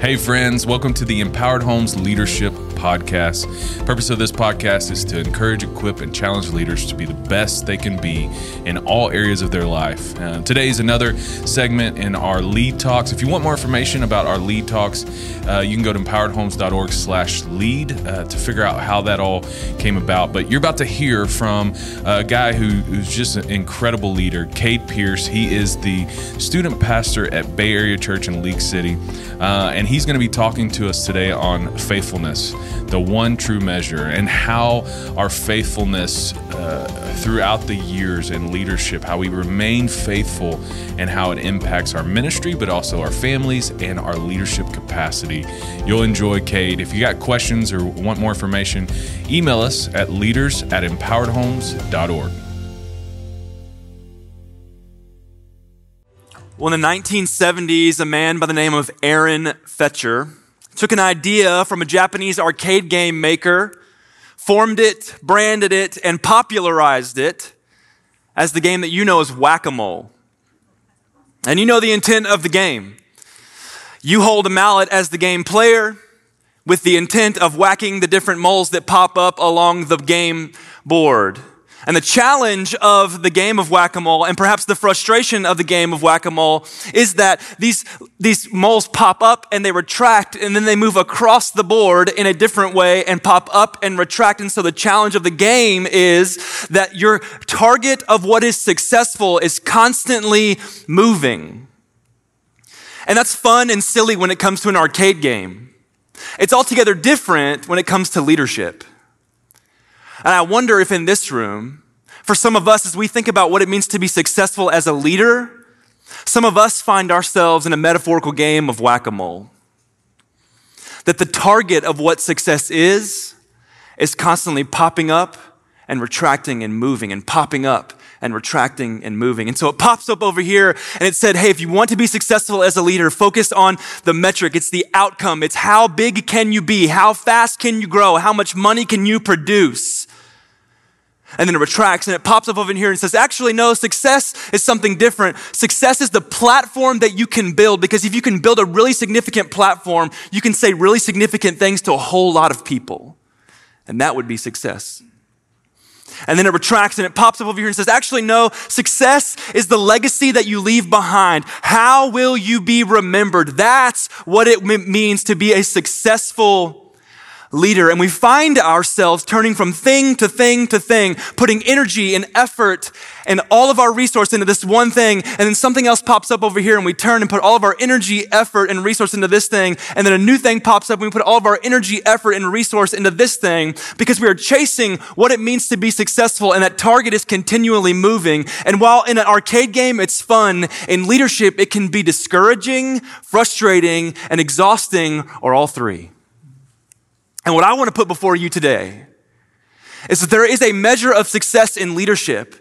Hey, friends, welcome to the Empowered Homes Leadership Podcast. purpose of this podcast is to encourage, equip, and challenge leaders to be the best they can be in all areas of their life. Uh, today is another segment in our lead talks. If you want more information about our lead talks, uh, you can go to empoweredhomes.org slash lead uh, to figure out how that all came about. But you're about to hear from a guy who, who's just an incredible leader, Cade Pierce. He is the student pastor at Bay Area Church in League City. Uh, and he's going to be talking to us today on faithfulness, the one true measure, and how our faithfulness uh, throughout the years in leadership, how we remain faithful, and how it impacts our ministry, but also our families and our leadership capacity. You'll enjoy Cade. If you got questions or want more information, email us at leaders at empoweredhomes.org. Well, in the 1970s, a man by the name of Aaron Fechter took an idea from a Japanese arcade game maker, formed it, branded it, and popularized it as the game that you know as whack a mole. And you know the intent of the game. You hold a mallet as the game player with the intent of whacking the different moles that pop up along the game board. And the challenge of the game of whack-a-mole and perhaps the frustration of the game of whack-a-mole is that these, these moles pop up and they retract and then they move across the board in a different way and pop up and retract. And so the challenge of the game is that your target of what is successful is constantly moving. And that's fun and silly when it comes to an arcade game. It's altogether different when it comes to leadership. And I wonder if in this room, for some of us, as we think about what it means to be successful as a leader, some of us find ourselves in a metaphorical game of whack a mole. That the target of what success is, is constantly popping up and retracting and moving and popping up and retracting and moving. And so it pops up over here and it said, Hey, if you want to be successful as a leader, focus on the metric. It's the outcome. It's how big can you be? How fast can you grow? How much money can you produce? And then it retracts and it pops up over here and says, actually, no, success is something different. Success is the platform that you can build because if you can build a really significant platform, you can say really significant things to a whole lot of people. And that would be success. And then it retracts and it pops up over here and says, actually, no, success is the legacy that you leave behind. How will you be remembered? That's what it means to be a successful leader. And we find ourselves turning from thing to thing to thing, putting energy and effort and all of our resource into this one thing. And then something else pops up over here and we turn and put all of our energy, effort, and resource into this thing. And then a new thing pops up and we put all of our energy, effort, and resource into this thing because we are chasing what it means to be successful. And that target is continually moving. And while in an arcade game, it's fun, in leadership, it can be discouraging, frustrating, and exhausting, or all three. And what I want to put before you today is that there is a measure of success in leadership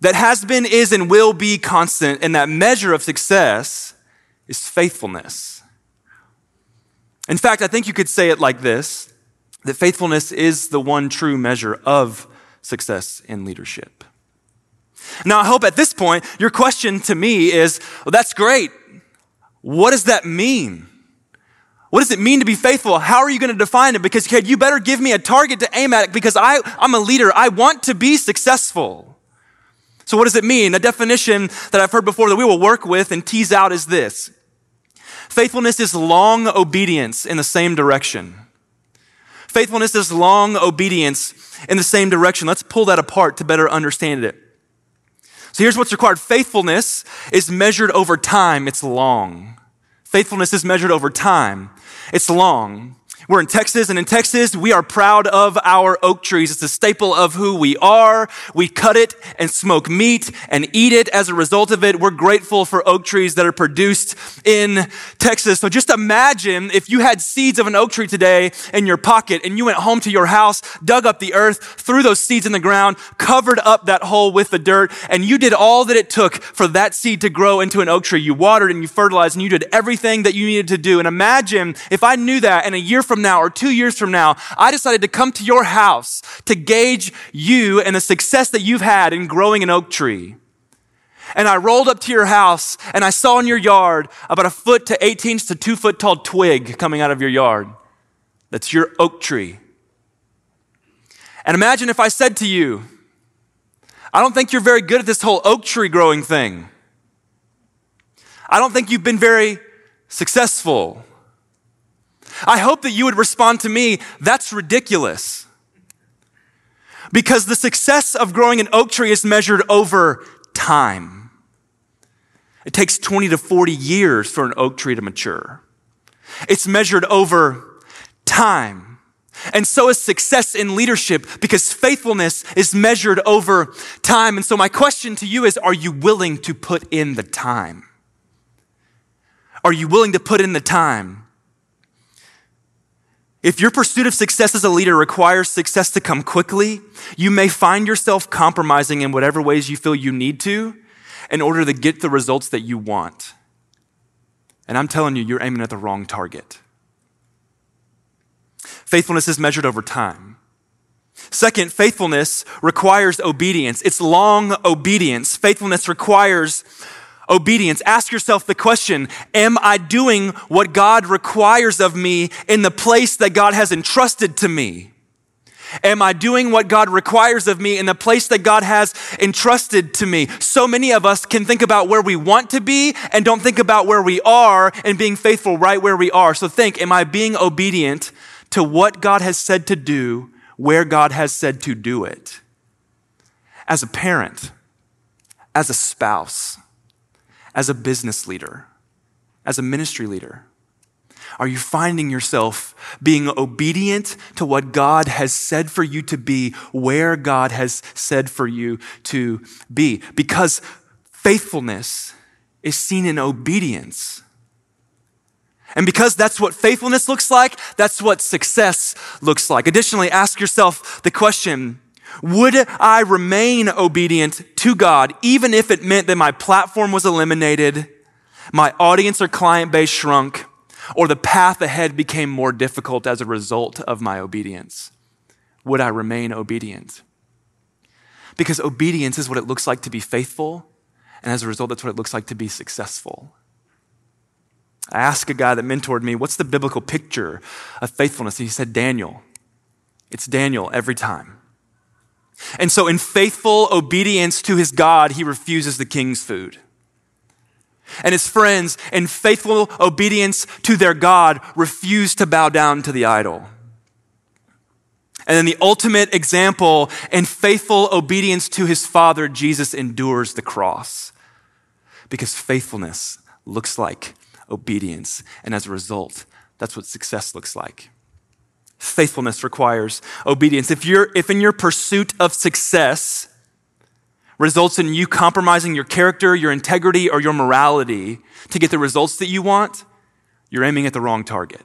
that has been, is, and will be constant. And that measure of success is faithfulness. In fact, I think you could say it like this that faithfulness is the one true measure of success in leadership. Now, I hope at this point, your question to me is well, that's great. What does that mean? What does it mean to be faithful? How are you going to define it? Because you better give me a target to aim at because I, I'm a leader. I want to be successful. So what does it mean? A definition that I've heard before that we will work with and tease out is this. Faithfulness is long obedience in the same direction. Faithfulness is long obedience in the same direction. Let's pull that apart to better understand it. So here's what's required. Faithfulness is measured over time. It's long. Faithfulness is measured over time. It's long. We're in Texas, and in Texas, we are proud of our oak trees. It's a staple of who we are. We cut it and smoke meat and eat it. As a result of it, we're grateful for oak trees that are produced in Texas. So just imagine if you had seeds of an oak tree today in your pocket and you went home to your house, dug up the earth, threw those seeds in the ground, covered up that hole with the dirt, and you did all that it took for that seed to grow into an oak tree. You watered and you fertilized and you did everything that you needed to do. And imagine if I knew that in a year from now or two years from now, I decided to come to your house to gauge you and the success that you've had in growing an oak tree. and I rolled up to your house and I saw in your yard about a foot to 18 to two foot tall twig coming out of your yard. That's your oak tree. And imagine if I said to you, I don't think you're very good at this whole oak tree growing thing. I don't think you've been very successful. I hope that you would respond to me, that's ridiculous. Because the success of growing an oak tree is measured over time. It takes 20 to 40 years for an oak tree to mature. It's measured over time. And so is success in leadership because faithfulness is measured over time. And so my question to you is, are you willing to put in the time? Are you willing to put in the time? If your pursuit of success as a leader requires success to come quickly, you may find yourself compromising in whatever ways you feel you need to in order to get the results that you want. And I'm telling you, you're aiming at the wrong target. Faithfulness is measured over time. Second, faithfulness requires obedience. It's long obedience. Faithfulness requires obedience. Ask yourself the question, am I doing what God requires of me in the place that God has entrusted to me? Am I doing what God requires of me in the place that God has entrusted to me? So many of us can think about where we want to be and don't think about where we are and being faithful right where we are. So think, am I being obedient to what God has said to do where God has said to do it? As a parent, as a spouse, as a business leader, as a ministry leader? Are you finding yourself being obedient to what God has said for you to be, where God has said for you to be? Because faithfulness is seen in obedience. And because that's what faithfulness looks like, that's what success looks like. Additionally, ask yourself the question would I remain obedient to God even if it meant that my platform was eliminated, my audience or client base shrunk, or the path ahead became more difficult as a result of my obedience? Would I remain obedient? Because obedience is what it looks like to be faithful, and as a result, that's what it looks like to be successful. I asked a guy that mentored me, What's the biblical picture of faithfulness? He said, Daniel. It's Daniel every time. And so, in faithful obedience to his God, he refuses the king's food. And his friends, in faithful obedience to their God, refuse to bow down to the idol. And then the ultimate example in faithful obedience to his Father, Jesus endures the cross. Because faithfulness looks like obedience. And as a result, that's what success looks like. Faithfulness requires obedience. If you're, if in your pursuit of success results in you compromising your character, your integrity, or your morality to get the results that you want, you're aiming at the wrong target.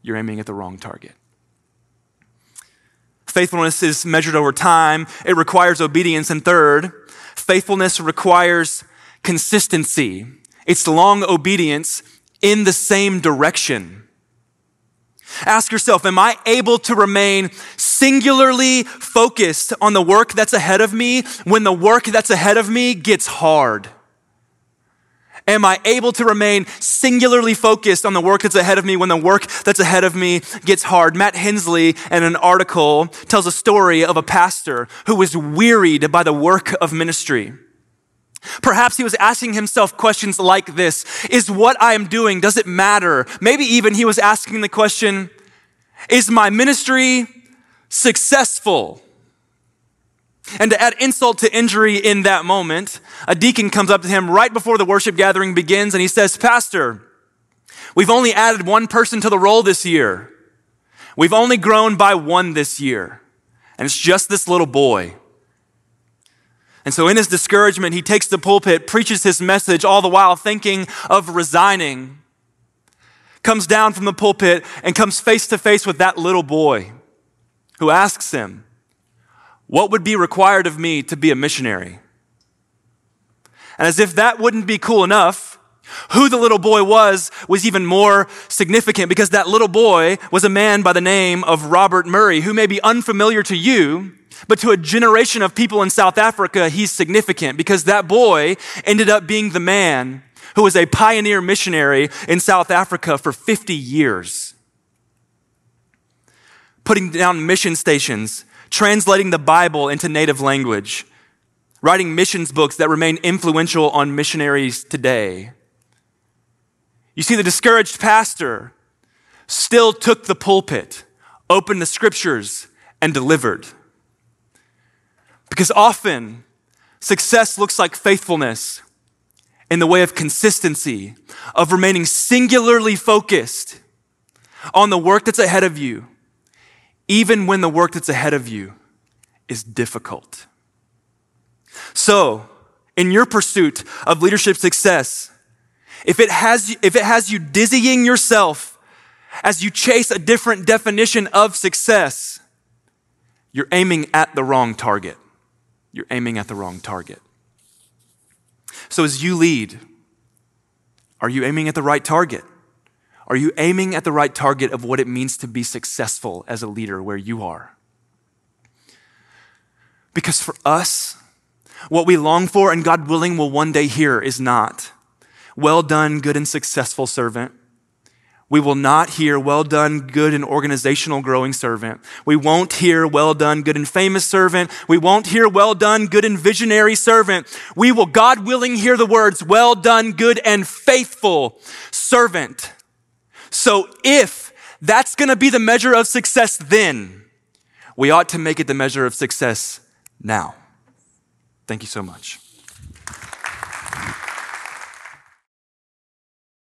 You're aiming at the wrong target. Faithfulness is measured over time. It requires obedience. And third, faithfulness requires consistency. It's long obedience in the same direction. Ask yourself, am I able to remain singularly focused on the work that's ahead of me when the work that's ahead of me gets hard? Am I able to remain singularly focused on the work that's ahead of me when the work that's ahead of me gets hard? Matt Hensley, in an article, tells a story of a pastor who was wearied by the work of ministry. Perhaps he was asking himself questions like this Is what I am doing, does it matter? Maybe even he was asking the question Is my ministry successful? And to add insult to injury in that moment, a deacon comes up to him right before the worship gathering begins and he says, Pastor, we've only added one person to the roll this year. We've only grown by one this year. And it's just this little boy. And so, in his discouragement, he takes the pulpit, preaches his message, all the while thinking of resigning. Comes down from the pulpit and comes face to face with that little boy who asks him, What would be required of me to be a missionary? And as if that wouldn't be cool enough, Who the little boy was was even more significant because that little boy was a man by the name of Robert Murray, who may be unfamiliar to you, but to a generation of people in South Africa, he's significant because that boy ended up being the man who was a pioneer missionary in South Africa for 50 years. Putting down mission stations, translating the Bible into native language, writing missions books that remain influential on missionaries today. You see, the discouraged pastor still took the pulpit, opened the scriptures, and delivered. Because often, success looks like faithfulness in the way of consistency, of remaining singularly focused on the work that's ahead of you, even when the work that's ahead of you is difficult. So, in your pursuit of leadership success, if it has, if it has you dizzying yourself as you chase a different definition of success, you're aiming at the wrong target. You're aiming at the wrong target. So as you lead, are you aiming at the right target? Are you aiming at the right target of what it means to be successful as a leader where you are? Because for us, what we long for and God willing will one day hear is not well done, good and successful servant. We will not hear, well done, good and organizational growing servant. We won't hear, well done, good and famous servant. We won't hear, well done, good and visionary servant. We will, God willing, hear the words, well done, good and faithful servant. So if that's going to be the measure of success then, we ought to make it the measure of success now. Thank you so much.